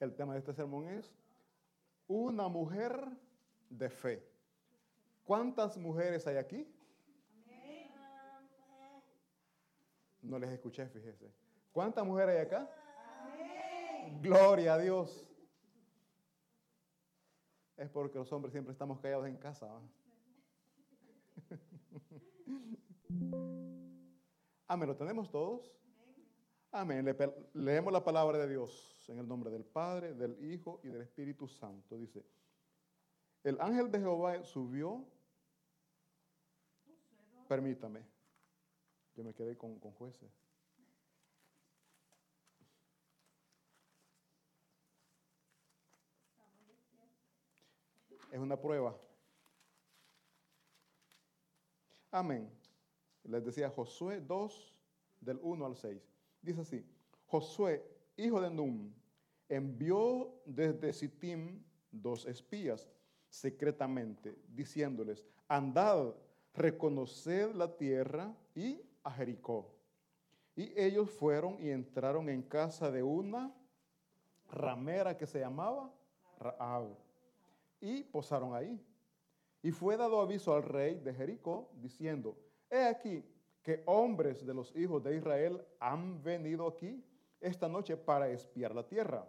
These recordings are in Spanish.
El tema de este sermón es una mujer de fe. ¿Cuántas mujeres hay aquí? No les escuché, fíjese. ¿Cuántas mujeres hay acá? Gloria a Dios. Es porque los hombres siempre estamos callados en casa. Amén, ¿lo tenemos todos? Amén. leemos la palabra de Dios en el nombre del Padre, del Hijo y del Espíritu Santo. Dice, el ángel de Jehová subió. Permítame, yo me quedé con, con jueces. Es una prueba. Amén. Les decía Josué 2, del 1 al 6. Dice así, Josué, hijo de Num, envió desde Sittim dos espías secretamente, diciéndoles, andad, reconoced la tierra y a Jericó. Y ellos fueron y entraron en casa de una ramera que se llamaba Raab y posaron ahí. Y fue dado aviso al rey de Jericó, diciendo, he aquí que hombres de los hijos de Israel han venido aquí esta noche para espiar la tierra.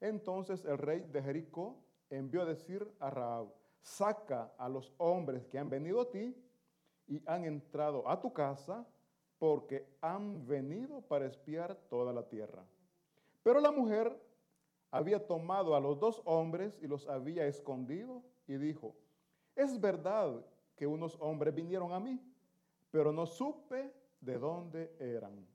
Entonces el rey de Jericó envió a decir a Raab, saca a los hombres que han venido a ti y han entrado a tu casa, porque han venido para espiar toda la tierra. Pero la mujer había tomado a los dos hombres y los había escondido y dijo, es verdad que unos hombres vinieron a mí, pero no supe de dónde eran.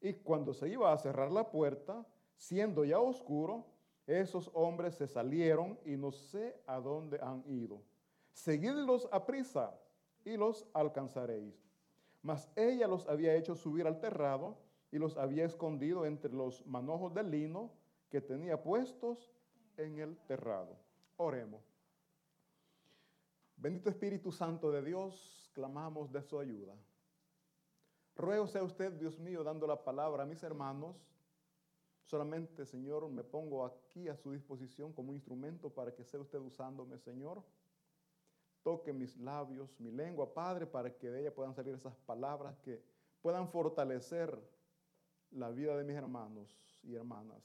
Y cuando se iba a cerrar la puerta, siendo ya oscuro, esos hombres se salieron y no sé a dónde han ido. Seguidlos a prisa y los alcanzaréis. Mas ella los había hecho subir al terrado y los había escondido entre los manojos de lino que tenía puestos en el terrado. Oremos. Bendito Espíritu Santo de Dios, clamamos de su ayuda. Ruego sea usted, Dios mío, dando la palabra a mis hermanos. Solamente, Señor, me pongo aquí a su disposición como instrumento para que sea usted usándome, Señor. Toque mis labios, mi lengua, Padre, para que de ella puedan salir esas palabras que puedan fortalecer la vida de mis hermanos y hermanas.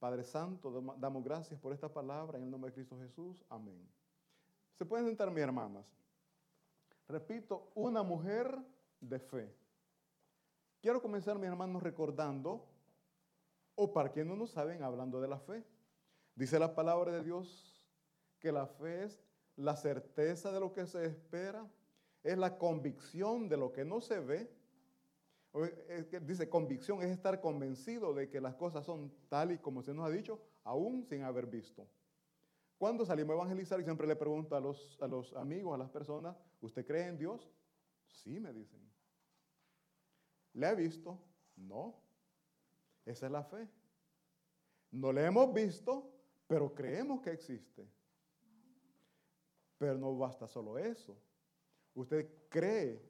Padre Santo, damos gracias por esta palabra en el nombre de Cristo Jesús. Amén. Se pueden sentar mis hermanas. Repito, una mujer de fe. Quiero comenzar, mis hermanos, recordando, o para quienes no lo saben, hablando de la fe. Dice la palabra de Dios que la fe es la certeza de lo que se espera, es la convicción de lo que no se ve Dice, convicción es estar convencido de que las cosas son tal y como se nos ha dicho, aún sin haber visto. Cuando salimos a evangelizar, y siempre le pregunto a los, a los amigos, a las personas, ¿usted cree en Dios? Sí, me dicen. ¿Le ha visto? No. Esa es la fe. No le hemos visto, pero creemos que existe. Pero no basta solo eso. Usted cree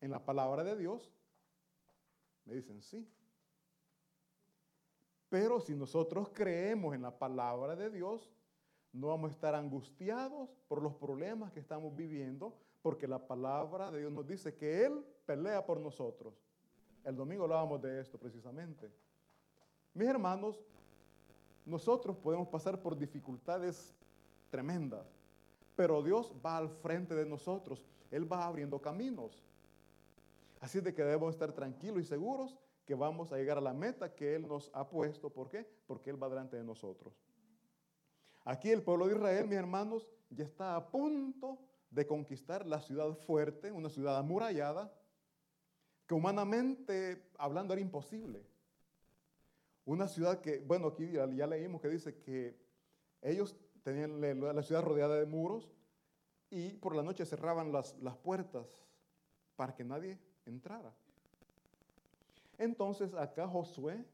en la palabra de Dios, me dicen, sí. Pero si nosotros creemos en la palabra de Dios, no vamos a estar angustiados por los problemas que estamos viviendo, porque la palabra de Dios nos dice que Él pelea por nosotros. El domingo hablábamos de esto precisamente. Mis hermanos, nosotros podemos pasar por dificultades tremendas, pero Dios va al frente de nosotros. Él va abriendo caminos. Así de que debemos estar tranquilos y seguros que vamos a llegar a la meta que Él nos ha puesto. ¿Por qué? Porque Él va delante de nosotros. Aquí el pueblo de Israel, mis hermanos, ya está a punto de conquistar la ciudad fuerte, una ciudad amurallada, humanamente hablando era imposible. Una ciudad que, bueno, aquí ya, leímos que dice que ellos tenían la ciudad rodeada de muros y por la noche cerraban las, las puertas para que nadie entrara. Entonces acá Josué,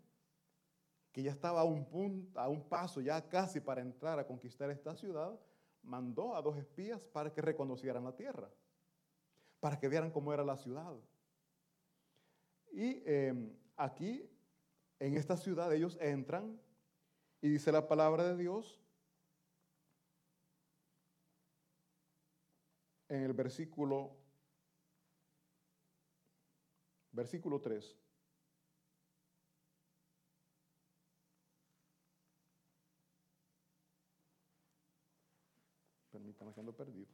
que ya estaba a un, punto, a un paso, ya casi para entrar a conquistar esta ciudad, mandó a dos espías para que reconocieran la tierra, para que vieran cómo era la ciudad. Y em, aquí, en esta ciudad, ellos entran Y dice la palabra de Dios en el versículo versículo 3. Permítame que ando perdido.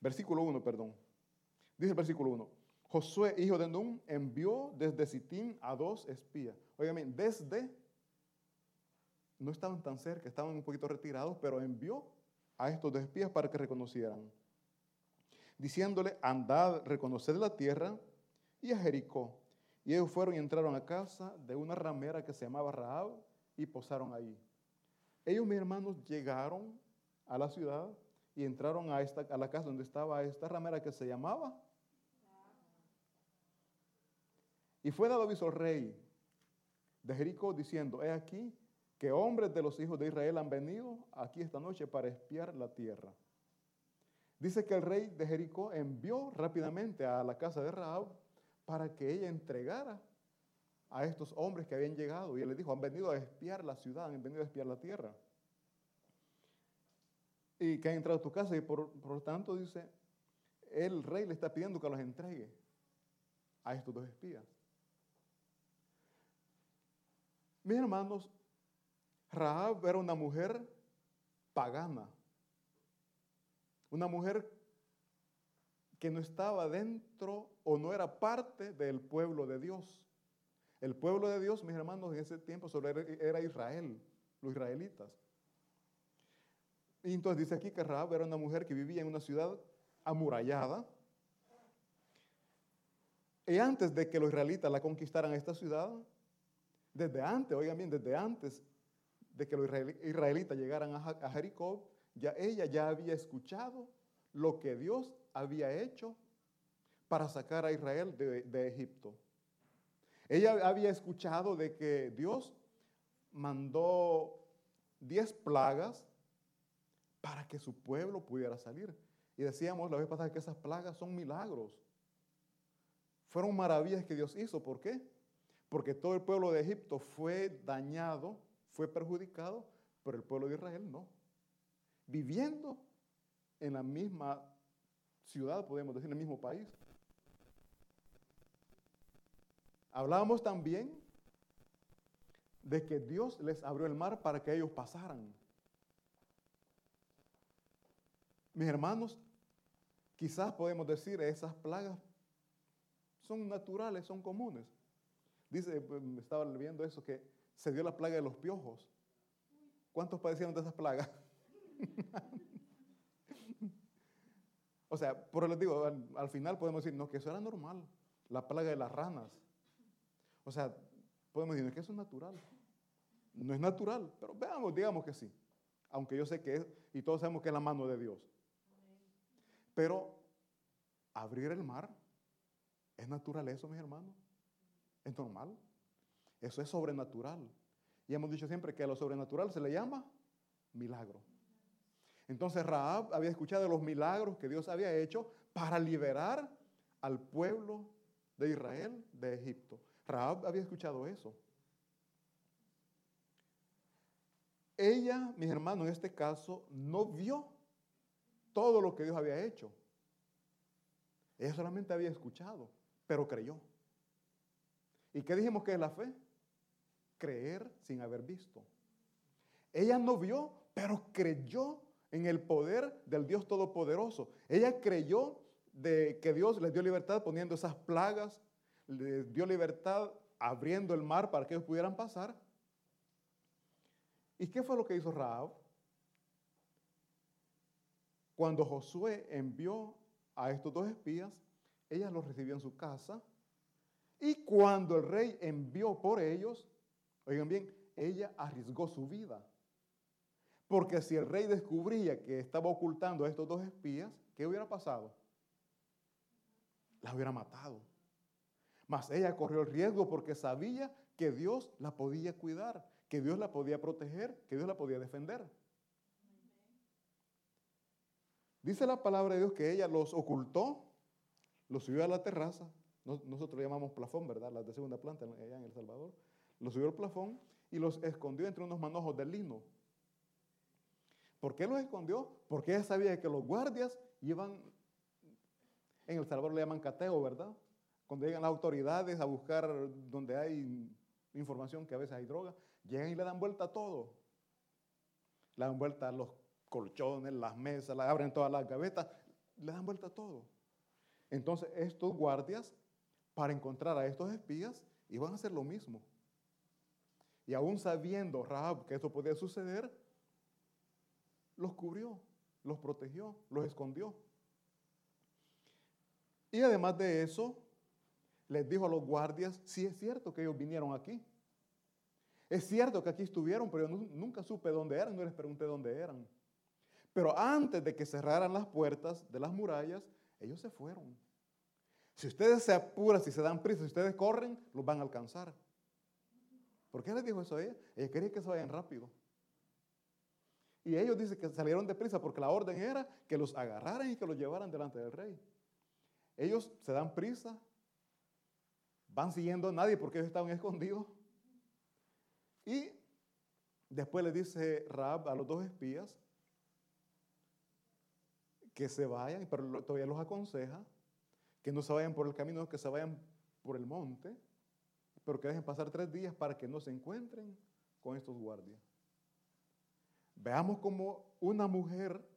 Versículo 1, perdón. Dice el versículo 1. Josué, hijo de Nun, envió desde Sitín a dos espías. Oigan, desde, no estaban tan cerca, estaban un poquito retirados, pero envió a estos dos espías para que reconocieran. Diciéndole, andad, reconoced la tierra y a Jericó. Y ellos fueron y entraron a casa de una ramera que se llamaba Raab y posaron ahí. Ellos, mis hermanos, llegaron a la ciudad y entraron a, esta, a la casa donde estaba esta ramera que se llamaba. Y fue dado aviso al rey de Jericó diciendo, he aquí que hombres de los hijos de Israel han venido aquí esta noche para espiar la tierra. Dice que el rey de Jericó envió rápidamente a la casa de Raab para que ella entregara a estos hombres que habían llegado. Y él les dijo, han venido a espiar la ciudad, han venido a espiar la tierra y que han entrado a tu casa y por, por tanto dice, el rey le está pidiendo que los entregue a estos dos espías. Mis hermanos, Rahab era una mujer pagana, una mujer que no estaba dentro o no era parte del pueblo de Dios. El pueblo de Dios, mis hermanos, en ese tiempo solo era Israel, los israelitas. Y entonces dice aquí que Rahab era una mujer que vivía en una ciudad amurallada. Y antes de que los israelitas la conquistaran esta ciudad, desde antes, oigan bien, desde antes de que los israelitas llegaran a Jericó, ya ella ya había escuchado lo que Dios había hecho para sacar a Israel de, de Egipto. Ella había escuchado de que Dios mandó diez plagas para que su pueblo pudiera salir. Y decíamos la vez pasada que esas plagas son milagros. Fueron maravillas que Dios hizo. ¿Por qué? Porque todo el pueblo de Egipto fue dañado, fue perjudicado, pero el pueblo de Israel no. Viviendo en la misma ciudad, podemos decir, en el mismo país. Hablábamos también de que Dios les abrió el mar para que ellos pasaran. Mis hermanos, quizás podemos decir esas plagas son naturales, son comunes. Dice, pues, estaba viendo eso, que se dio la plaga de los piojos. ¿Cuántos padecieron de esas plagas? o sea, por les digo, al, final podemos decir, no, que eso era normal. La plaga de las ranas. O sea, podemos decir, que eso es natural. No es natural, pero veamos, digamos que sí. Aunque yo sé que es, y todos sabemos que es la mano de Dios. Pero abrir el mar es natural eso, mis hermanos. Es normal. Eso es sobrenatural. Y hemos dicho siempre que a lo sobrenatural se le llama milagro. Entonces Raab había escuchado los milagros que Dios había hecho para liberar al pueblo de Israel de Egipto. Raab había escuchado eso. Ella, mis hermanos, en este caso, no vio todo lo que Dios había hecho. Ella solamente había escuchado, pero creyó. ¿Y qué dijimos que es la fe? Creer sin haber visto. Ella no vio, pero creyó en el poder del Dios Todopoderoso. Ella creyó de que Dios les dio libertad poniendo esas plagas, les dio libertad abriendo el mar para que ellos pudieran pasar. ¿Y qué fue lo que hizo Raab? Cuando Josué envió a estos dos espías, ella los recibió en su casa. Y cuando el rey envió por ellos, oigan bien, ella arriesgó su vida. Porque si el rey descubría que estaba ocultando a estos dos espías, ¿qué hubiera pasado? La hubiera matado. Mas ella corrió el riesgo porque sabía que Dios la podía cuidar, que Dios la podía proteger, que Dios la podía defender. Dice la palabra de Dios que ella los ocultó, los subió a la terraza. Nosotros lo llamamos plafón, ¿verdad? Las de segunda planta allá en El Salvador. los subió al plafón y los escondió entre unos manojos de lino. ¿Por qué los escondió? Porque ella sabía que los guardias iban, en El Salvador le llaman cateo, ¿verdad? Cuando llegan las autoridades a buscar donde hay información que a veces hay droga, llegan y le dan vuelta a todo. Le dan vuelta a los colchones, las mesas, abren todas las gavetas, le dan vuelta a todo. Entonces estos guardias, para encontrar a estos espías, iban a hacer lo mismo. Y aún sabiendo Rahab que esto podía suceder, los cubrió, los protegió, los escondió. Y además de eso, les dijo a los guardias, sí es cierto que ellos vinieron aquí. Es cierto que aquí estuvieron, pero yo nunca supe dónde eran, no les pregunté dónde eran. Pero antes de que cerraran las puertas de las murallas, ellos se fueron. Si ustedes se apuran, si se dan prisa, si ustedes corren, los van a alcanzar. ¿Por qué les dijo eso a ella? Ella quería que se vayan rápido. Y ellos dicen que salieron de prisa porque la orden era que los agarraran y que los llevaran delante del rey. Ellos se dan prisa, van siguiendo a nadie porque ellos estaban escondidos. Y después le dice Rab a los dos espías que se vayan, pero todavía los aconseja que no se vayan por el camino, que se vayan por el monte, pero que dejen pasar tres días para que no se encuentren con estos guardias. Veamos como una mujer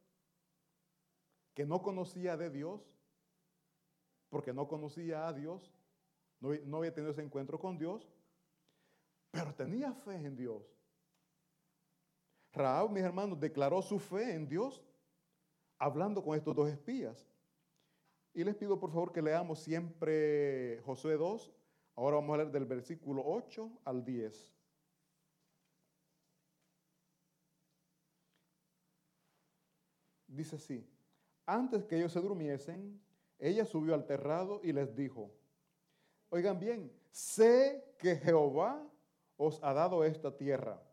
que no conocía de Dios, porque no conocía a Dios, no, no había tenido ese encuentro con Dios, pero tenía fe en Dios. Raab, mis hermanos, declaró su fe en Dios hablando con estos dos espías. Y les pido por favor que leamos siempre Josué 2. Ahora vamos a leer del versículo 8 al 10. Dice así, antes que ellos se durmiesen, ella subió al terrado y les dijo, oigan bien, sé que Jehová os ha dado esta tierra,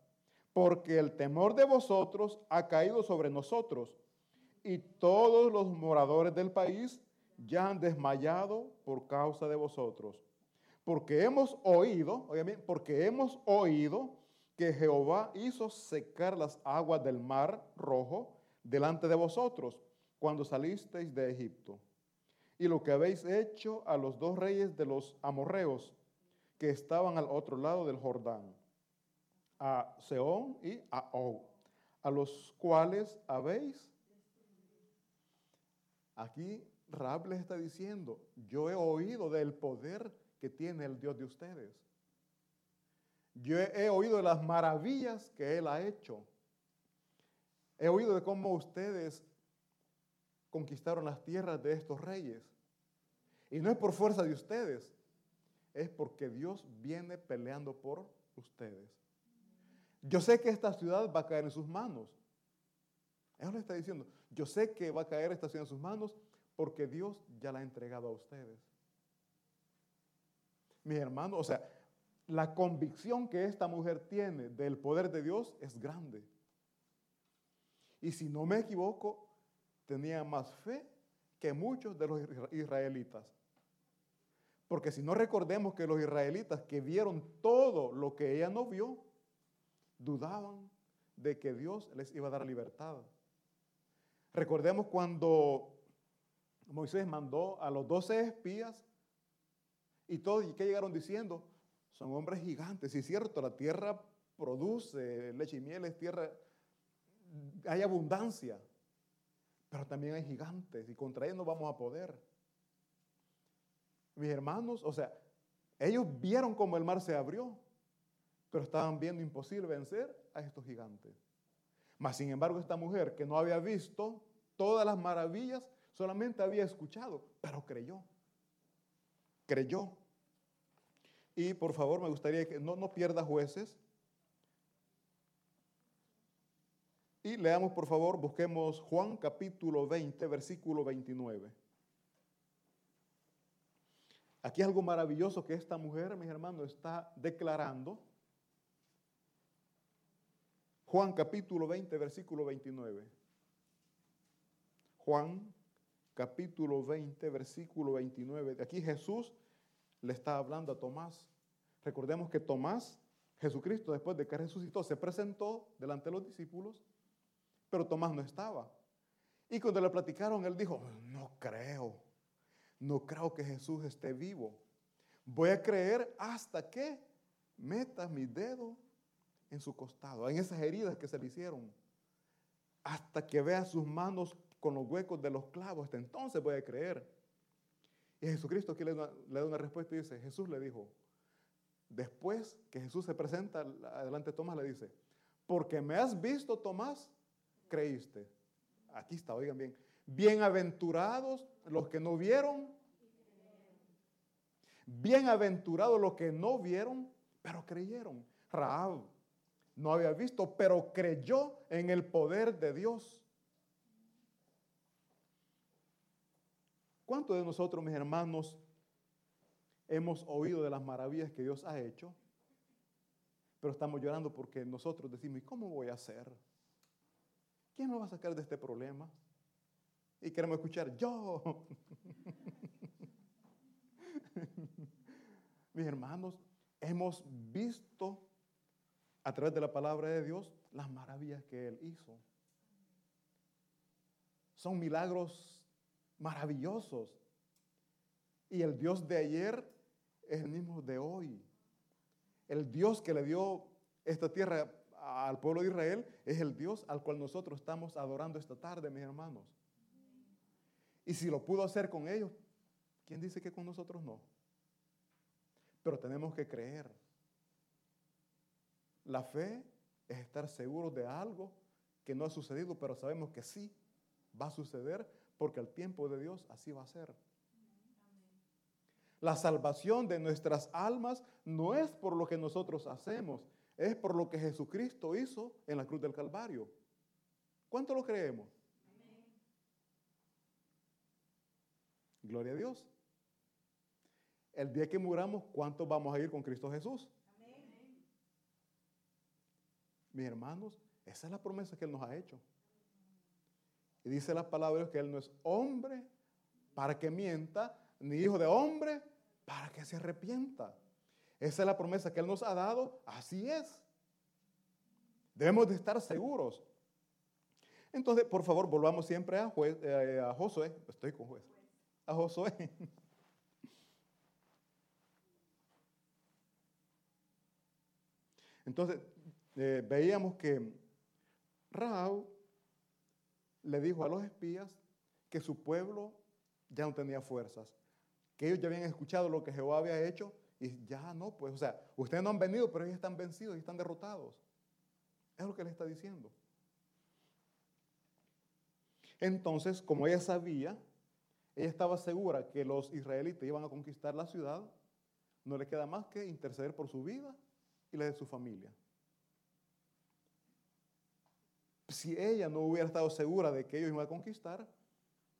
porque el temor de vosotros ha caído sobre nosotros, y todos los moradores del país ya han desmayado por causa de vosotros. Porque hemos oído, oigan porque hemos oído que Jehová hizo secar las aguas del mar rojo delante de vosotros cuando salisteis de Egipto. Y lo que habéis hecho a los dos reyes de los amorreos que estaban al otro lado del Jordán, a Seón y a Og, a los cuales habéis. Aquí Rab les está diciendo, yo he oído del poder que tiene el Dios de ustedes. Yo he, oído de las maravillas que Él ha hecho. He oído de cómo ustedes conquistaron las tierras de estos reyes. Y no es por fuerza de ustedes, es porque Dios viene peleando por ustedes. Yo sé que esta ciudad va a caer en sus manos. Él le está diciendo, yo sé que va a caer esta ciudad en sus manos porque Dios ya la ha entregado a ustedes. Mis hermanos, o sea, la convicción que esta mujer tiene del poder de Dios es grande. Y si no me equivoco, tenía más fe que muchos de los israelitas. Porque si no recordemos que los israelitas que vieron todo lo que ella no vio, dudaban de que Dios les iba a dar libertad. Recordemos cuando Moisés mandó a los doce espías y todos, ¿y qué llegaron diciendo? Son hombres gigantes. Y es cierto, la tierra produce leche y miel, es tierra, hay abundancia, pero también hay gigantes y contra ellos no vamos a poder. Mis hermanos, o sea, ellos vieron cómo el mar se abrió, pero estaban viendo imposible vencer a estos gigantes. Mas, sin embargo, esta mujer que no había visto todas las maravillas, Solamente había escuchado, pero creyó. Creyó. Y por favor, me gustaría que no, no pierda jueces. Y leamos, por favor, busquemos Juan capítulo 20, versículo 29. Aquí algo maravilloso que esta mujer, mis hermanos, está declarando. Juan capítulo 20, versículo 29. Juan capítulo 20, versículo 29. De aquí Jesús le está hablando a Tomás. Recordemos que Tomás Jesucristo, después de que resucitó, se presentó delante de los discípulos, pero Tomás no estaba. Y cuando le platicaron, él dijo, no creo, no creo que Jesús esté vivo. Voy a creer hasta que meta mi dedo en su costado, en esas heridas que se le hicieron, hasta que vea sus manos con los huecos de los clavos, hasta entonces voy a creer. Y Jesucristo aquí le da, una respuesta y dice, Jesús le dijo, después que Jesús se presenta adelante de Tomás, le dice, porque me has visto, Tomás, creíste. Aquí está, oigan bien. Bienaventurados los que no vieron. Bienaventurados los que no vieron, pero creyeron. Raab no había visto, pero creyó en el poder de Dios. ¿Cuántos de nosotros, mis hermanos, hemos oído de las maravillas que Dios ha hecho? Pero estamos llorando porque nosotros decimos, ¿y cómo voy a hacer? ¿Quién me va a sacar de este problema? Y queremos escuchar, yo. mis hermanos, hemos visto a través de la palabra de Dios las maravillas que Él hizo. Son milagros maravillosos. Y el Dios de ayer es el mismo de hoy. El Dios que le dio esta tierra al pueblo de Israel es el Dios al cual nosotros estamos adorando esta tarde, mis hermanos. Y si lo pudo hacer con ellos, ¿quién dice que con nosotros no? Pero tenemos que creer. La fe es estar seguros de algo que no ha sucedido, pero sabemos que sí va a suceder porque el tiempo de Dios así va a ser. La salvación de nuestras almas no es por lo que nosotros hacemos, es por lo que Jesucristo hizo en la cruz del Calvario. ¿Cuánto lo creemos? Gloria a Dios. El día que muramos, ¿cuántos vamos a ir con Cristo Jesús? Mis hermanos, esa es la promesa que Él nos ha hecho. Y dice las palabras que Él no es hombre para que mienta, ni hijo de hombre para que se arrepienta. Esa es la promesa que Él nos ha dado. Así es. Debemos de estar seguros. Entonces, por favor, volvamos siempre a, eh, a Josué. Estoy con juez. A Josué. Entonces, eh, veíamos que Rahab le dijo a los espías que su pueblo ya no tenía fuerzas, que ellos ya habían escuchado lo que Jehová había hecho y ya no, pues, o sea, ustedes no han venido, pero ellos están vencidos y están derrotados. Es lo que le está diciendo. Entonces, como ella sabía, ella estaba segura que los israelitas iban a conquistar la ciudad, no le queda más que interceder por su vida y la de su familia. Si ella no hubiera estado segura de que ellos iban a conquistar,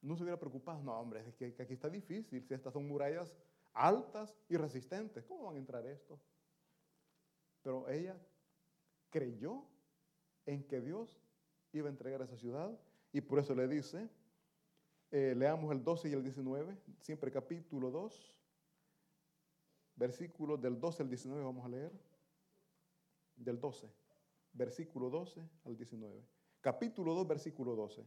no se hubiera preocupado. No, hombre, es que, aquí está difícil. Si estas son murallas altas y resistentes, ¿cómo van a entrar estos? Pero ella creyó en que Dios iba a entregar esa ciudad y por eso le dice, eh, leamos el 12 y el 19, siempre capítulo 2, versículos del 12 al 19 vamos a leer, del 12, versículo 12 al 19 capítulo 2, versículo 12.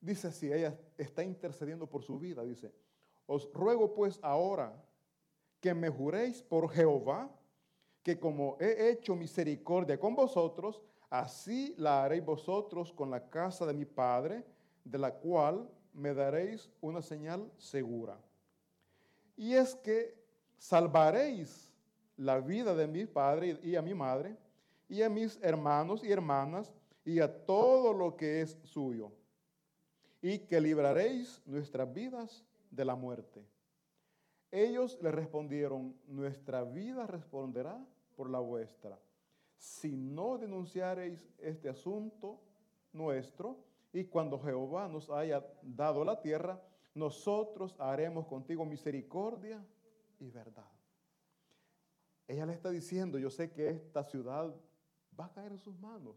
Dice así, ella está intercediendo por su vida, dice, os ruego pues ahora que me juréis por Jehová, que como he hecho misericordia con vosotros, así la haréis vosotros con la casa de mi Padre, de la cual me daréis una señal segura. Y es que salvaréis la vida de mi padre y a mi madre, y a mis hermanos y hermanas, y a todo lo que es suyo, y que libraréis nuestras vidas de la muerte. Ellos le respondieron, nuestra vida responderá por la vuestra. Si no denunciareis este asunto nuestro, y cuando Jehová nos haya dado la tierra, nosotros haremos contigo misericordia y verdad. Ella le está diciendo, yo sé que esta ciudad va a caer en sus manos,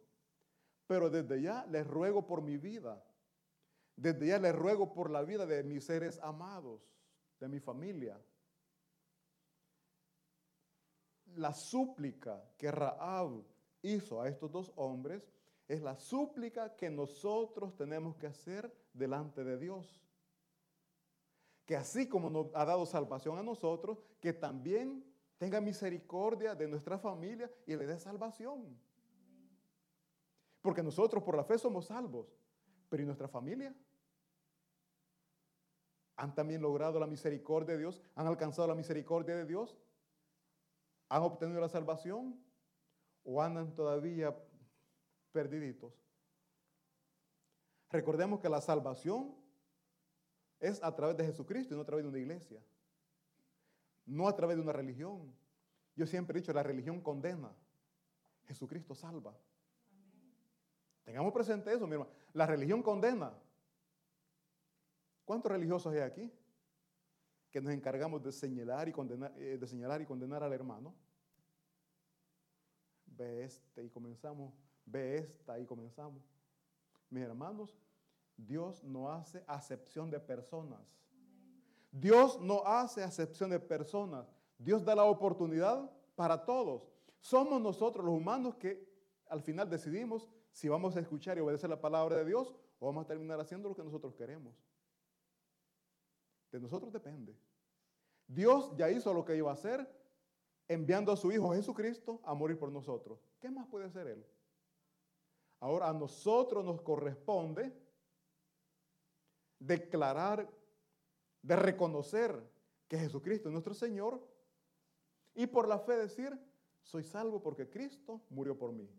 pero desde ya les ruego por mi vida, desde ya les ruego por la vida de mis seres amados. de mi familia. La súplica que Raab hizo a estos dos hombres es la súplica que nosotros tenemos que hacer delante de Dios. Que así como nos ha dado salvación a nosotros, que también tenga misericordia de nuestra familia y le dé salvación. Porque nosotros por la fe somos salvos, pero ¿y nuestra familia? ¿Han también logrado la misericordia de Dios? ¿Han alcanzado la misericordia de Dios? ¿Han obtenido la salvación? ¿O andan todavía perdiditos? Recordemos que la salvación es a través de Jesucristo y no a través de una iglesia. No a través de una religión. Yo siempre he dicho, la religión condena. Jesucristo salva. Tengamos presente eso, mi hermano. La religión condena. ¿Cuántos religiosos hay aquí? Que nos encargamos de señalar y condenar, eh, de señalar y condenar al hermano. Ve este y comenzamos. Ve esta y comenzamos. Mis hermanos, Dios no hace acepción de personas. Dios no hace acepción de personas. Dios da la oportunidad para todos. Somos nosotros los humanos que al final decidimos si vamos a escuchar y obedecer la palabra de Dios o vamos a terminar haciendo lo que nosotros queremos. De nosotros depende. Dios ya hizo lo que iba a hacer enviando a su Hijo Jesucristo a morir por nosotros. ¿Qué más puede hacer Él? Ahora a nosotros nos corresponde declarar, de reconocer que Jesucristo es nuestro Señor y por la fe decir, soy salvo porque Cristo murió por mí.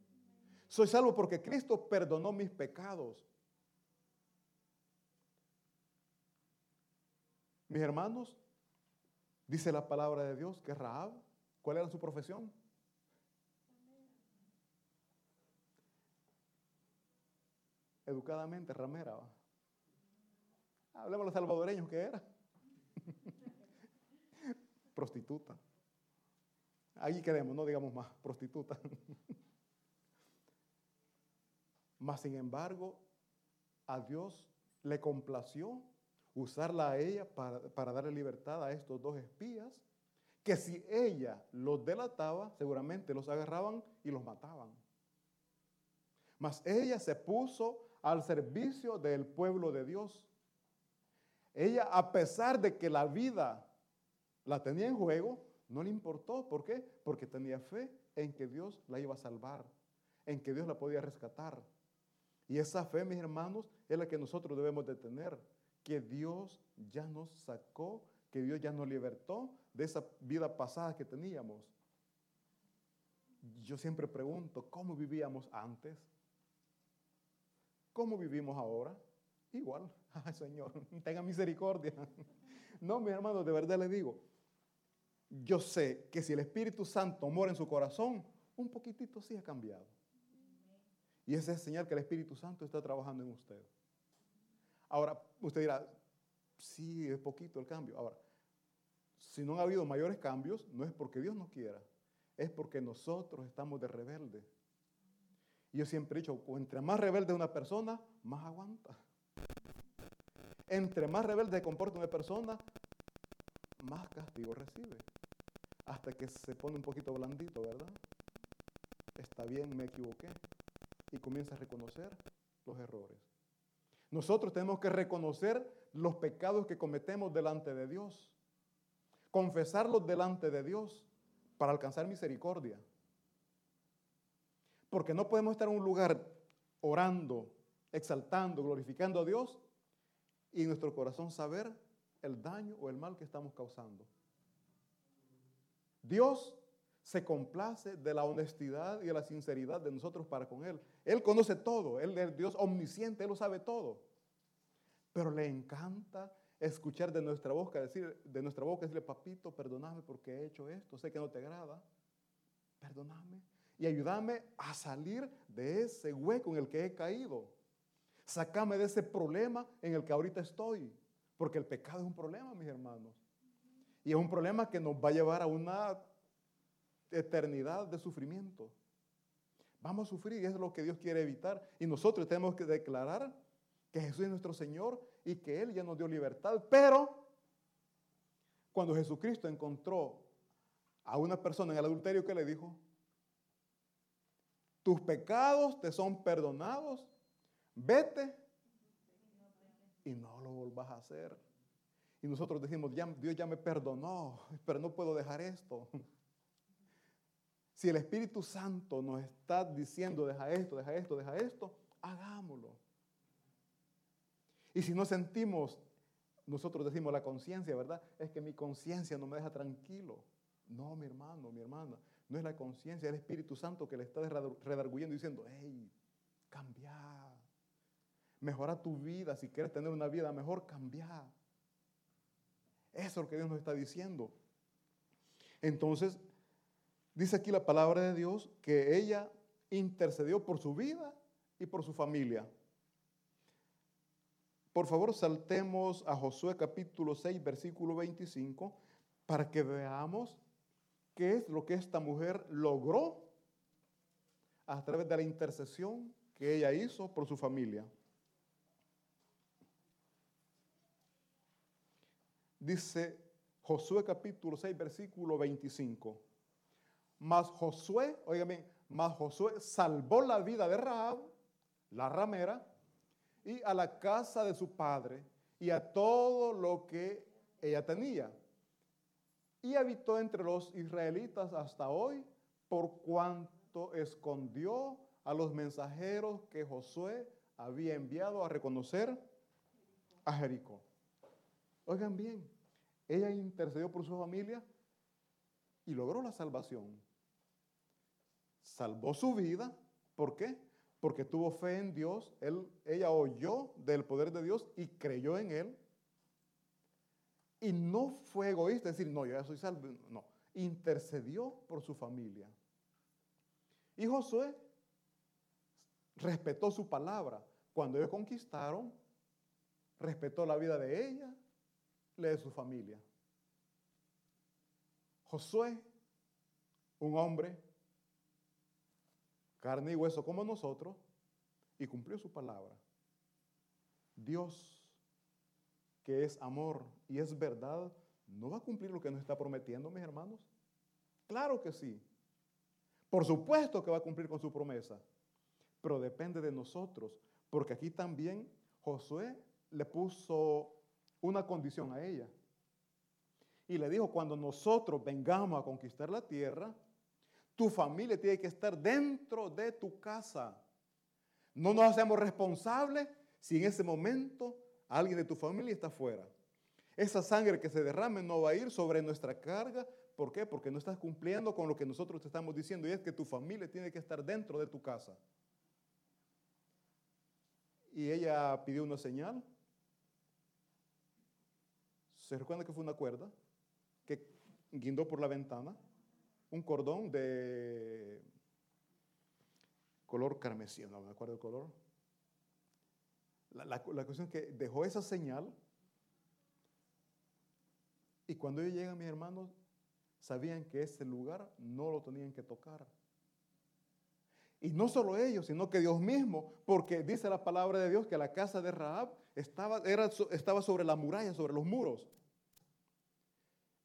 Soy salvo porque Cristo perdonó mis pecados. Mis hermanos, dice la palabra de Dios que Raab, ¿cuál era su profesión? Educadamente, ramera. Hablemos los salvadoreños que era. prostituta. Ahí quedemos, no digamos más, prostituta. Mas, sin embargo, a Dios le complació usarla a ella para, para, darle libertad a estos dos espías, que si ella los delataba, seguramente los agarraban y los mataban. Mas ella se puso al servicio del pueblo de Dios. Ella, a pesar de que la vida la tenía en juego, no le importó. ¿Por qué? Porque tenía fe en que Dios la iba a salvar, en que Dios la podía rescatar. Y esa fe, mis hermanos, es la que nosotros debemos de tener, que Dios ya nos sacó, que Dios ya nos libertó de esa vida pasada que teníamos. Yo siempre pregunto, ¿cómo vivíamos antes? ¿Cómo vivimos ahora? Igual. Ay, Señor, tenga misericordia. No, mi hermano, de verdad le digo, yo sé que si el Espíritu Santo mora en su corazón, un poquitito sí ha cambiado. Y esa es señal que el Espíritu Santo está trabajando en usted. Ahora, usted dirá, sí, es poquito el cambio. Ahora, si no ha habido mayores cambios, no es porque Dios no quiera, es porque nosotros estamos de rebelde. Y yo siempre he dicho, entre más rebelde una persona, más aguanta. Entre más rebelde se comporta una persona, más castigo recibe. Hasta que se pone un poquito blandito, ¿verdad? Está bien, me equivoqué y comienza a reconocer los errores. Nosotros tenemos que reconocer los pecados que cometemos delante de Dios, confesarlos delante de Dios para alcanzar misericordia. Porque no podemos estar en un lugar orando, exaltando, glorificando a Dios y nuestro corazón saber el daño o el mal que estamos causando. Dios se complace de la honestidad y de la sinceridad de nosotros para con Él. Él conoce todo, Él es Dios omnisciente, Él lo sabe todo. Pero le encanta escuchar de nuestra boca, decir, de nuestra boca, decirle, papito, perdóname porque he hecho esto, sé que no te agrada, perdóname y ayúdame a salir de ese hueco en el que he caído. Sácame de ese problema en el que ahorita estoy, porque el pecado es un problema, mis hermanos. Y es un problema que nos va a llevar a una eternidad de sufrimiento. Vamos a sufrir y es lo que Dios quiere evitar. Y nosotros tenemos que declarar que Jesús es nuestro Señor y que Él ya nos dio libertad. Pero Cuando Jesucristo encontró a una persona en el adulterio, ¿qué le dijo? Tus pecados te son perdonados, vete y no lo volvás a hacer. Y nosotros decimos, Dios ya me perdonó, pero no puedo dejar esto. Si el Espíritu Santo nos está diciendo, deja esto, deja esto, deja esto, hagámoslo. Y si no sentimos, nosotros decimos la conciencia, ¿verdad? Es que mi conciencia no me deja tranquilo. No, mi hermano, mi hermana, no es la conciencia, es el Espíritu Santo que le está redarguyendo diciendo, hey, cambia. Mejora tu vida, si quieres tener una vida mejor, cambia. Eso es lo que Dios nos está diciendo. Entonces, dice aquí la palabra de Dios que ella intercedió por su vida y por su familia. Por favor, saltemos a Josué capítulo 6, versículo 25, para que veamos qué es lo que esta mujer logró a través de la intercesión que ella hizo por su familia. Dice Josué capítulo 6, versículo 25. Mas Josué, oígame, mas Josué salvó la vida de Rahab, la ramera, y a la casa de su padre y a todo lo que ella tenía. Y habitó entre los israelitas hasta hoy por cuanto escondió a los mensajeros que Josué había enviado a reconocer a Jericó. Oigan bien, ella intercedió por su familia y logró la salvación. Salvó su vida. ¿Por qué? porque tuvo fe en Dios, él, ella oyó del poder de Dios y creyó en Él. Y no fue egoísta, decir, no, yo ya soy salvo. No, intercedió por su familia. Y Josué respetó su palabra. Cuando ellos conquistaron, respetó la vida de ella, de su familia. Josué, un hombre carne y hueso como nosotros, y cumplió su palabra. Dios, que es amor y es verdad, ¿no va a cumplir lo que nos está prometiendo, mis hermanos? Claro que sí. Por supuesto que va a cumplir con su promesa, pero depende de nosotros, porque aquí también Josué le puso una condición a ella. Y le dijo, cuando nosotros vengamos a conquistar la tierra, tu familia tiene que estar dentro de tu casa. No nos hacemos responsables si en ese momento alguien de tu familia está fuera. Esa sangre que se derrame no va a ir sobre nuestra carga. ¿Por qué? Porque no estás cumpliendo con lo que nosotros te estamos diciendo y es que tu familia tiene que estar dentro de tu casa. Y ella pidió una señal. ¿Se recuerda que fue una cuerda que guindó por la ventana? un cordón de color carmesí, no me acuerdo el color. La, cuestión es que dejó esa señal y cuando ellos llegan, mis hermanos, sabían que ese lugar no lo tenían que tocar. Y no solo ellos, sino que Dios mismo, porque dice la palabra de Dios que la casa de Rahab estaba, era, estaba sobre la muralla, sobre los muros.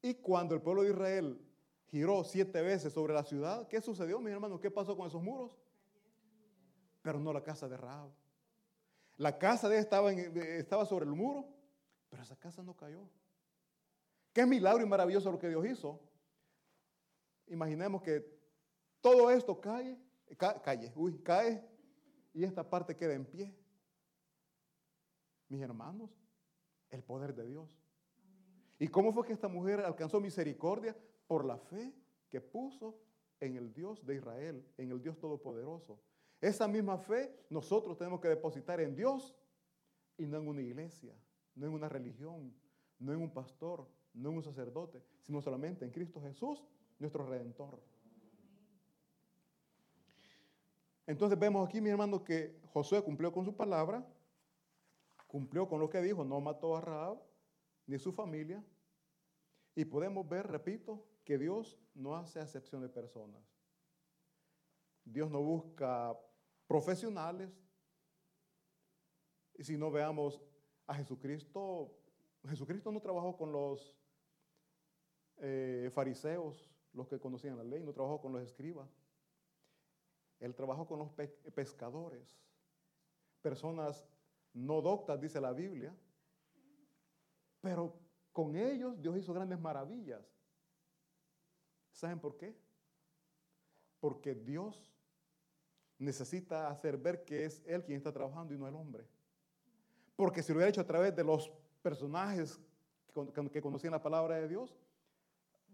Y cuando el pueblo de Israel giró siete veces sobre la ciudad. ¿Qué sucedió, mis hermanos? ¿Qué pasó con esos muros? Pero no la casa de Rahab. La casa de él estaba, estaba sobre el muro, pero esa casa no cayó. Qué milagro y maravilloso lo que Dios hizo. Imaginemos que todo esto cae, cae, cae y esta parte queda en pie. Mis hermanos, el poder de Dios. ¿Y cómo fue que esta mujer alcanzó misericordia? por la fe que puso en el Dios de Israel, en el Dios Todopoderoso. Esa misma fe nosotros tenemos que depositar en Dios y no en una iglesia, no en una religión, no en un pastor, no en un sacerdote, sino solamente en Cristo Jesús, nuestro Redentor. Entonces vemos aquí, mi hermano, que Josué cumplió con su palabra, cumplió con lo que dijo, no mató a Raab ni su familia. Y podemos ver, repito, que Dios no hace acepción de personas. Dios no busca profesionales. Y si no veamos a Jesucristo, Jesucristo no trabajó con los eh, fariseos, los que conocían la ley, no trabajó con los escribas. Él trabajó con los pescadores, personas no doctas, dice la Biblia, pero con ellos Dios hizo grandes maravillas. ¿Saben por qué? Porque Dios necesita hacer ver que es Él quien está trabajando y no el hombre. Porque si lo hubiera hecho a través de los personajes que conocían la palabra de Dios,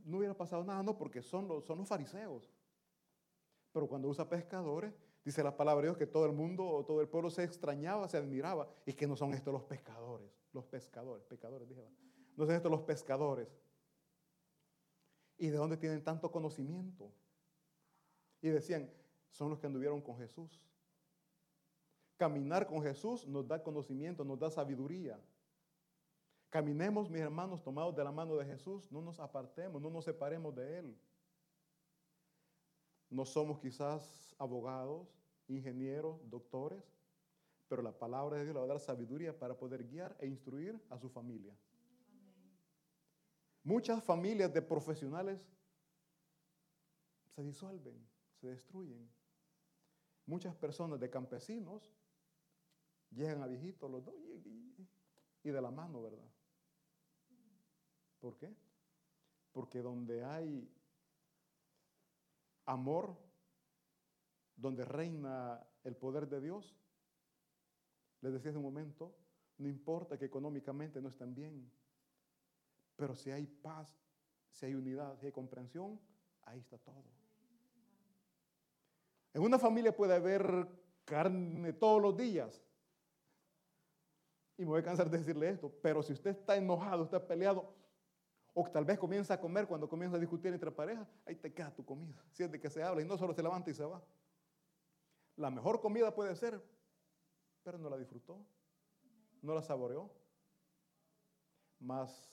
no hubiera pasado nada, no, porque son los, son los fariseos. Pero cuando usa pescadores, dice la palabra de Dios que todo el mundo o todo el pueblo se extrañaba, se admiraba, y que no son estos los pescadores, los pescadores, pescadores, dije, no son estos los pescadores. ¿Y de dónde tienen tanto conocimiento? Y decían, son los que anduvieron con Jesús. Caminar con Jesús nos da conocimiento, nos da sabiduría. Caminemos, mis hermanos, tomados de la mano de Jesús, no nos apartemos, no nos separemos de Él. No somos quizás abogados, ingenieros, doctores, pero la palabra de Dios le va a dar sabiduría para poder guiar e instruir a su familia. Muchas familias de profesionales se disuelven, se destruyen. Muchas personas de campesinos llegan a viejitos los dos y de la mano, ¿verdad? ¿Por qué? Porque donde hay amor, donde reina el poder de Dios, les decía hace un momento, no importa que económicamente no estén bien, pero si hay paz, si hay unidad, si hay comprensión, ahí está todo. En una familia puede haber carne todos los días. Y me voy a cansar de decirle esto, pero si usted está enojado, está peleado, o tal vez comienza a comer cuando comienza a discutir entre parejas, ahí te queda tu comida. Siente que se habla y no solo se levanta y se va. La mejor comida puede ser, pero no la disfrutó, no la saboreó. Más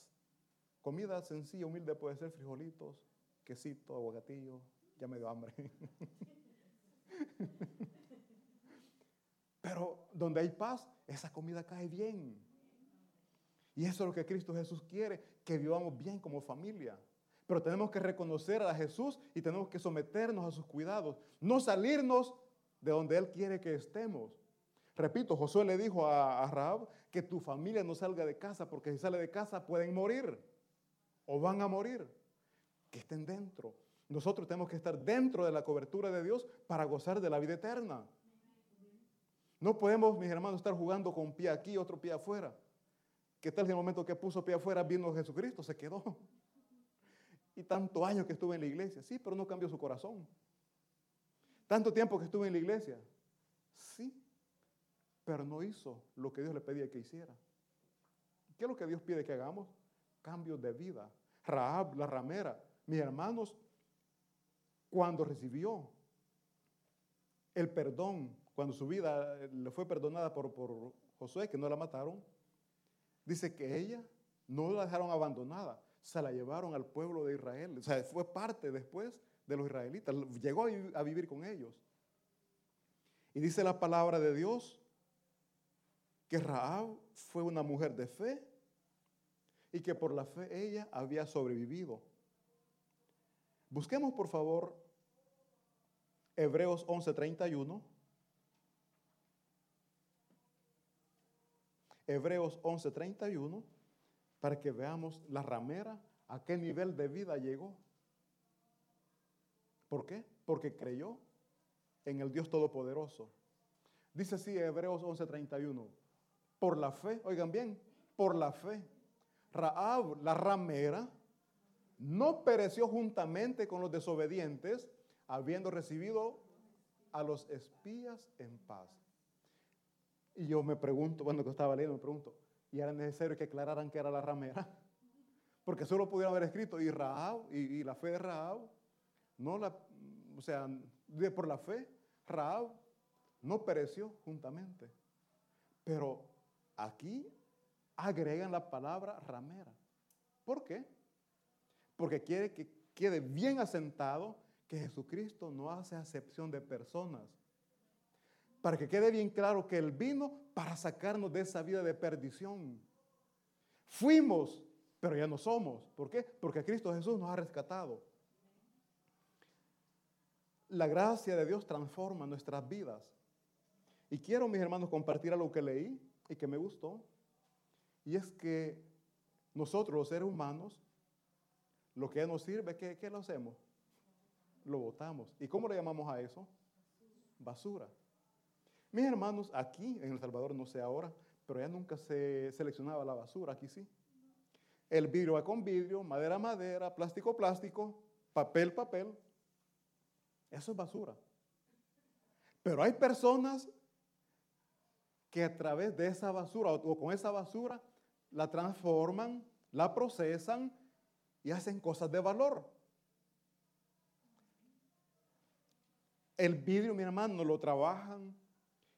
comida sencilla, humilde puede ser frijolitos, quesito, aguacatillo, ya me dio hambre. pero donde hay paz, esa comida cae bien. Y eso es lo que Cristo Jesús quiere, que vivamos bien como familia. Pero tenemos que reconocer a Jesús y tenemos que someternos a sus cuidados, no salirnos de donde Él quiere que estemos. Repito, Josué le dijo a, a que tu familia no salga de casa, porque si sale de casa pueden morir o van a morir. Que estén dentro. Nosotros tenemos que estar dentro de la cobertura de Dios para gozar de la vida eterna. No podemos, mis hermanos, estar jugando con pie aquí y otro pie afuera. ¿Qué tal si en el momento que puso pie afuera vino Jesucristo? Se quedó. Y tanto años que estuve en la iglesia. Sí, pero no cambió su corazón. Tanto tiempo que estuve en la iglesia. Sí, pero no hizo lo que Dios le pedía que hiciera. ¿Qué es lo que Dios pide que hagamos? Cambios de vida. Raab, la ramera, mis hermanos, cuando recibió el perdón, cuando su vida le fue perdonada por, por Josué, que no la mataron, Dice que ella no la dejaron abandonada, se la llevaron al pueblo de Israel. O sea, fue parte después de los israelitas, llegó a vivir con ellos. Y dice la palabra de Dios que Raab fue una mujer de fe y que por la fe ella había sobrevivido. Busquemos por favor Hebreos 11:31. Hebreos 11:31 para que veamos la ramera a qué nivel de vida llegó. ¿Por qué? Porque creyó en el Dios Todopoderoso. Dice así Hebreos 11:31, por la fe, oigan bien, por la fe, Raab, la ramera, no pereció juntamente con los desobedientes, habiendo recibido a los espías en paz. Y yo me pregunto, cuando estaba leyendo, me pregunto, ¿y era necesario que aclararan que era la ramera? Porque solo pudieron haber escrito, y Rahab, y, la fe de Rahab, no la, o sea, de por la fe, Rahab no pereció juntamente. Pero aquí agregan la palabra ramera. ¿Por qué? Porque quiere que quede bien asentado que Jesucristo no hace acepción de personas para que quede bien claro que Él vino para sacarnos de esa vida de perdición. Fuimos pero ya no somos. ¿Por qué? Porque Cristo Jesús nos ha rescatado. La gracia de Dios transforma nuestras vidas. Y quiero, mis hermanos, compartir algo que leí y que me gustó. Y es que nosotros, los seres humanos, lo que nos sirve, ¿qué, qué lo hacemos? Lo botamos. ¿Y cómo le llamamos a eso? Basura. Mis hermanos, aquí en El Salvador, no sé ahora, pero ya nunca se seleccionaba la basura, aquí sí. El vidrio va con vidrio, madera, madera, plástico, plástico, papel, papel. Eso es basura. Pero hay personas que a través de esa basura o con esa basura la transforman, la procesan y hacen cosas de valor. El vidrio, mi hermano, lo trabajan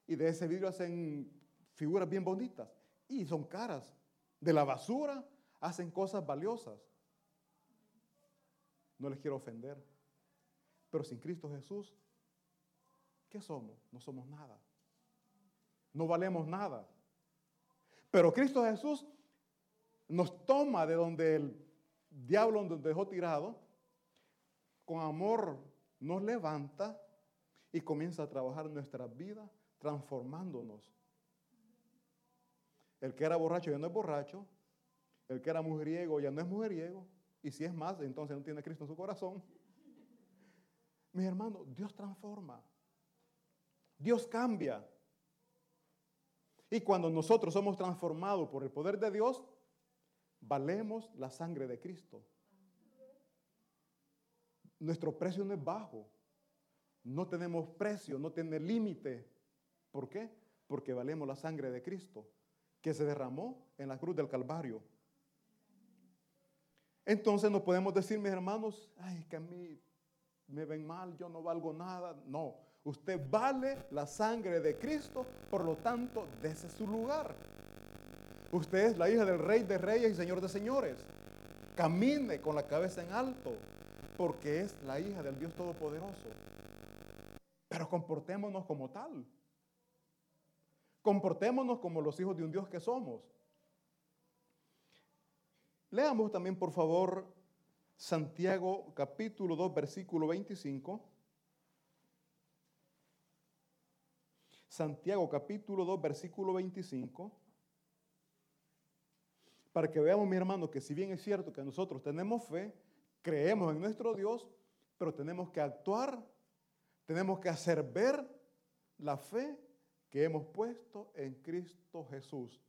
y de ese vidrio hacen figuras bien bonitas y son caras. De la basura hacen cosas valiosas. No les quiero ofender, pero sin Cristo Jesús, ¿qué somos? No somos nada. No valemos nada. Pero Cristo Jesús nos toma de donde el diablo nos dejó tirado, con amor nos levanta y comienza a trabajar nuestras vidas transformándonos. El que era borracho ya no es borracho, el que era mujeriego ya no es mujeriego, y si es más, entonces no tiene Cristo en su corazón. Mis hermanos, Dios transforma, Dios cambia. Y cuando nosotros somos transformados por el poder de Dios, valemos la sangre de Cristo. Nuestro precio no es bajo. No tenemos precio, no tiene límite. ¿Por qué? Porque valemos la sangre de Cristo, que se derramó en la cruz del Calvario. Entonces no podemos decir, mis hermanos, ay, que a mí me ven mal, yo no valgo nada. No, usted vale la sangre de Cristo, por lo tanto, desde su lugar. Usted es la hija del rey de reyes y señor de señores. Camine con la cabeza en alto, porque es la hija del Dios Todopoderoso. Pero comportémonos como tal. Comportémonos como los hijos de un Dios que somos. Leamos también, por favor, Santiago capítulo 2, versículo 25. Santiago capítulo 2, versículo 25 para que veamos, mi hermano, que si bien es cierto que nosotros tenemos fe, creemos en nuestro Dios, pero tenemos que actuar, tenemos que hacer ver la fe que hemos puesto en Cristo Jesús.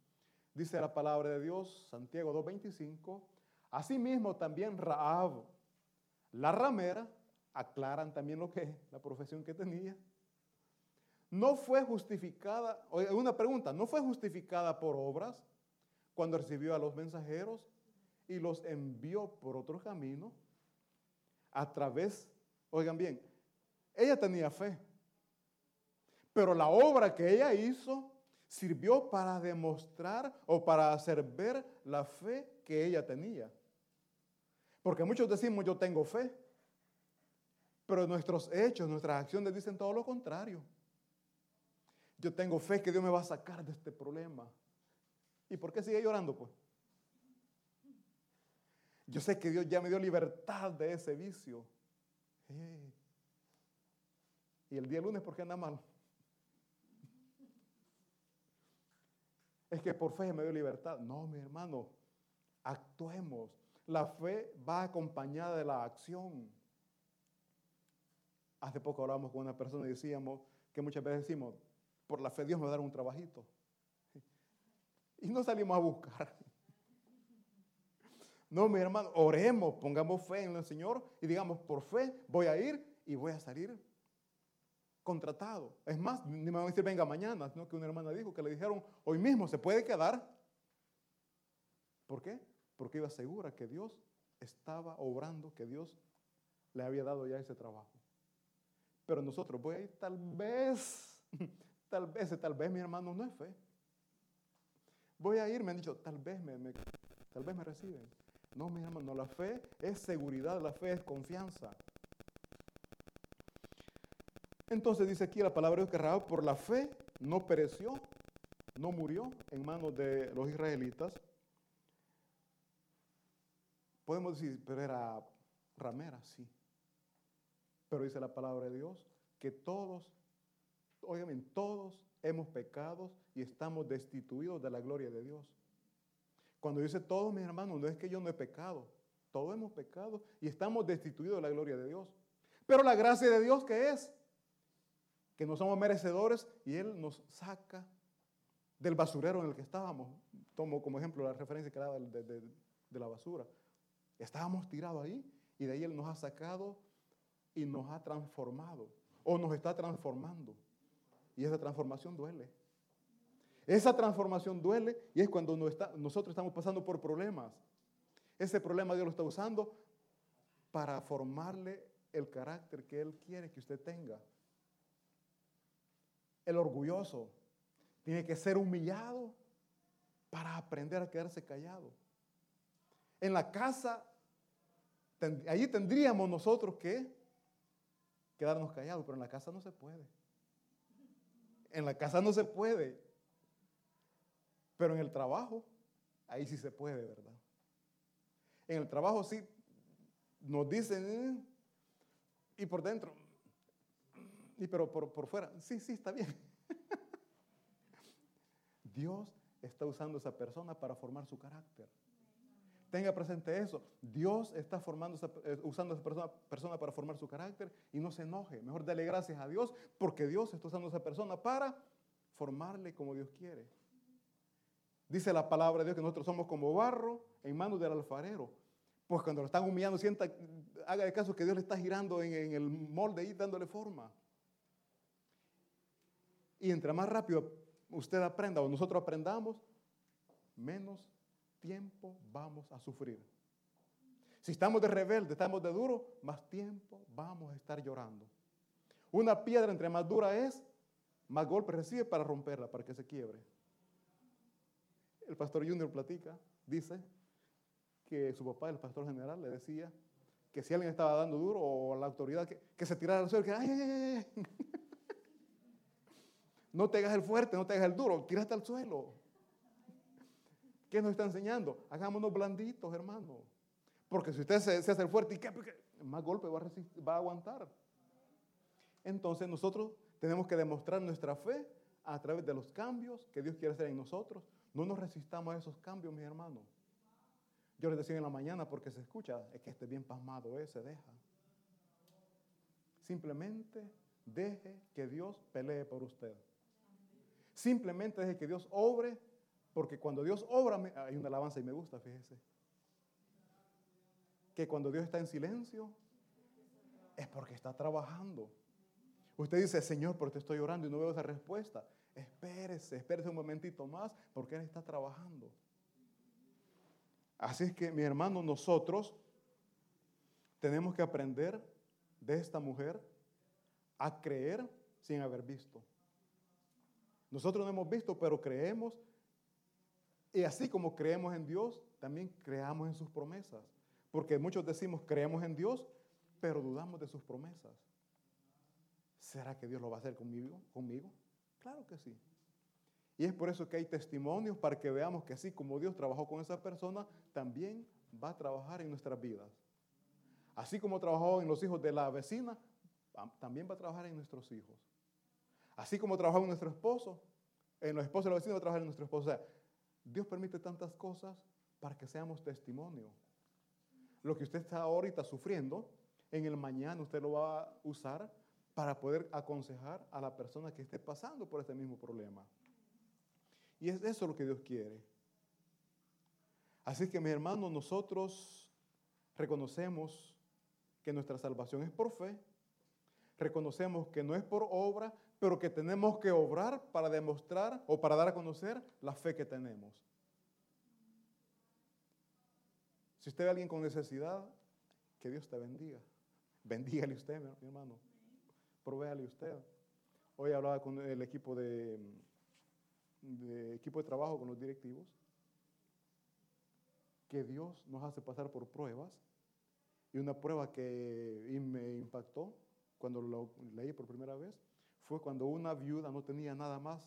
Dice la palabra de Dios, Santiago 2.25, asimismo también Raab, la ramera, aclaran también lo que es la profesión que tenía. No fue justificada, una pregunta, no fue justificada por obras, cuando recibió a los mensajeros y los envió por otro camino a través, oigan bien, ella tenía fe, pero la obra que ella hizo sirvió para demostrar o para hacer ver la fe que ella tenía. Porque muchos decimos yo tengo fe, pero nuestros hechos, nuestras acciones dicen todo lo contrario. Yo tengo fe que Dios me va a sacar de este problema. ¿Y por qué sigue llorando, pues? Yo sé que Dios ya me dio libertad de ese vicio. Y el día lunes, ¿por qué anda mal? Es que por fe me dio libertad. No, mi hermano, actuemos. La fe va acompañada de la acción. Hace poco hablábamos con una persona y decíamos que muchas veces decimos, por la fe Dios me va a dar un trabajito y no salimos a buscar. No, mi hermano, oremos, pongamos fe en el Señor y digamos, por fe voy a ir y voy a salir contratado. Es más, ni me van a decir venga mañana, sino que una hermana dijo que le dijeron, hoy mismo se puede quedar. ¿Por qué? Porque iba segura que Dios estaba obrando, que Dios le había dado ya ese trabajo. Pero nosotros voy ir tal vez, tal vez, tal vez mi hermano no es fe voy a ir, me han dicho, tal vez me, tal vez me reciben. No, mi hermano, la fe es seguridad, la fe es confianza. Entonces dice aquí la palabra de Dios que Raab por la fe no pereció, no murió en manos de los israelitas. Podemos decir, pero era ramera, sí. Pero dice la palabra de Dios que todos, oigan, todos hemos pecado y estamos destituidos de la gloria de Dios. Cuando dice todos mis hermanos, no es que yo no he pecado, todos hemos pecado y estamos destituidos de la gloria de Dios. Pero la gracia de Dios, ¿qué es? Que no somos merecedores y Él nos saca del basurero en el que estábamos. Tomo como ejemplo la referencia que daba de, de la basura. Estábamos tirados ahí y de ahí Él nos ha sacado y nos ha transformado o nos está transformando. Y esa transformación duele. Esa transformación duele y es cuando nosotros estamos pasando por problemas. Ese problema Dios lo está usando para formarle el carácter que Él quiere que usted tenga. El orgulloso tiene que ser humillado para aprender a quedarse callado. En la casa, allí tendríamos nosotros que quedarnos callados, pero en la casa no se puede. En la casa no se puede. Pero en el trabajo, ahí sí se puede, ¿verdad? En el trabajo sí nos dicen, eh", y por dentro, y pero por, por fuera, sí, sí, está bien. Dios está usando a esa persona para formar su carácter. Tenga presente eso. Dios está formando, eh, usando a esa persona, persona, para formar su carácter y no se enoje. Mejor dale gracias a Dios porque Dios está usando a esa persona para formarle como Dios quiere. Dice la palabra de Dios que nosotros somos como barro en manos del alfarero. Pues cuando lo están humillando, sienta, haga de caso que Dios le está girando en, en el molde y dándole forma. Y entre más rápido usted aprenda o nosotros aprendamos, menos tiempo vamos a sufrir. Si estamos de rebelde, estamos de duro, más tiempo vamos a estar llorando. Una piedra entre más dura es, más golpes recibe para romperla, para que se quiebre. El pastor Junior platica, dice que su papá, el pastor general, le decía que si alguien estaba dando duro o la autoridad, que, se tirara al suelo, que ay, no te hagas el fuerte, no te hagas el duro, tírate al suelo. ¿Qué nos está enseñando? Hagámonos blanditos, hermano. Porque si usted se, hace el fuerte, ¿y más golpe va a, aguantar. Entonces nosotros tenemos que demostrar nuestra fe a través de los cambios que Dios quiere hacer en nosotros. No nos resistamos a esos cambios, mis hermanos. Yo les decía en la mañana porque se escucha, es que esté bien pasmado, ese se deja. Simplemente deje que Dios pelee por usted. Simplemente deje que Dios obre porque cuando Dios obra, hay una alabanza y me gusta, fíjese. Que cuando Dios está en silencio, es porque está trabajando. Usted dice, Señor, porque te estoy orando y no veo esa respuesta. Espérese, espérese un momentito más, porque Él está trabajando. Así es que, mi hermano, nosotros tenemos que aprender de esta mujer a creer sin haber visto. Nosotros no hemos visto, pero creemos y así como creemos en Dios, también creamos en sus promesas. Porque muchos decimos creemos en Dios, pero dudamos de sus promesas. ¿Será que Dios lo va a hacer conmigo? conmigo? Claro que sí. Y es por eso que hay testimonios para que veamos que así como Dios trabajó con esa persona, también va a trabajar en nuestras vidas. Así como trabajó en los hijos de la vecina, también va a trabajar en nuestros hijos. Así como trabajó en nuestro esposo, en los esposos de la vecina va a trabajar en nuestro esposo. O sea, Dios permite tantas cosas para que seamos testimonio. Lo que usted está ahorita sufriendo, en el mañana usted lo va a usar para poder aconsejar a la persona que esté pasando por este mismo problema. Y es eso lo que Dios quiere. Así que, mis hermanos, nosotros reconocemos que nuestra salvación es por fe, reconocemos que no es por obra, pero que tenemos que obrar para demostrar o para dar a conocer la fe que tenemos. Si usted ve a alguien con necesidad, que Dios te bendiga. Bendígale usted, mi hermano. Provéale usted. Hoy hablaba con el equipo de, equipo de trabajo, con los directivos, que Dios nos hace pasar por pruebas. Y una prueba que me impactó cuando lo leí por primera vez cuando una viuda no tenía nada más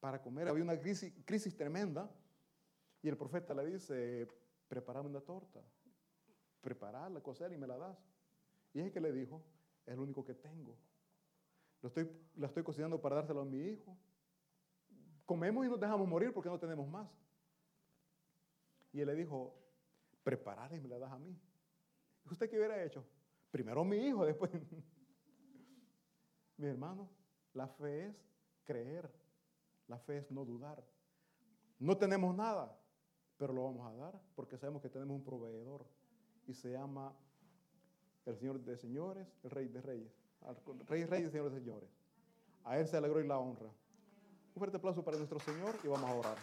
para comer. Había una crisis, tremenda y el profeta le dice, prepárame una torta. prepararla, cocer y me la das. Y es que le dijo, es lo único que tengo. Lo estoy, la estoy cocinando para dárselo a mi hijo. Comemos y nos dejamos morir porque no tenemos más. Y él le dijo, prepararla y me la das a mí. ¿Usted qué hubiera hecho? Primero mi hijo, después... mi hermano, la fe es creer. La fe es no dudar. No tenemos nada, pero lo vamos a dar porque sabemos que tenemos un proveedor y se llama el Señor de señores, el Rey de reyes. Rey, Rey y Señor de señores. A Él se alegró y la honra. Un fuerte aplauso para nuestro Señor y vamos a orar.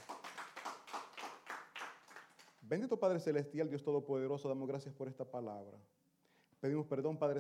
Bendito Padre Celestial, Dios Todopoderoso, damos gracias por esta palabra. Pedimos perdón, Padre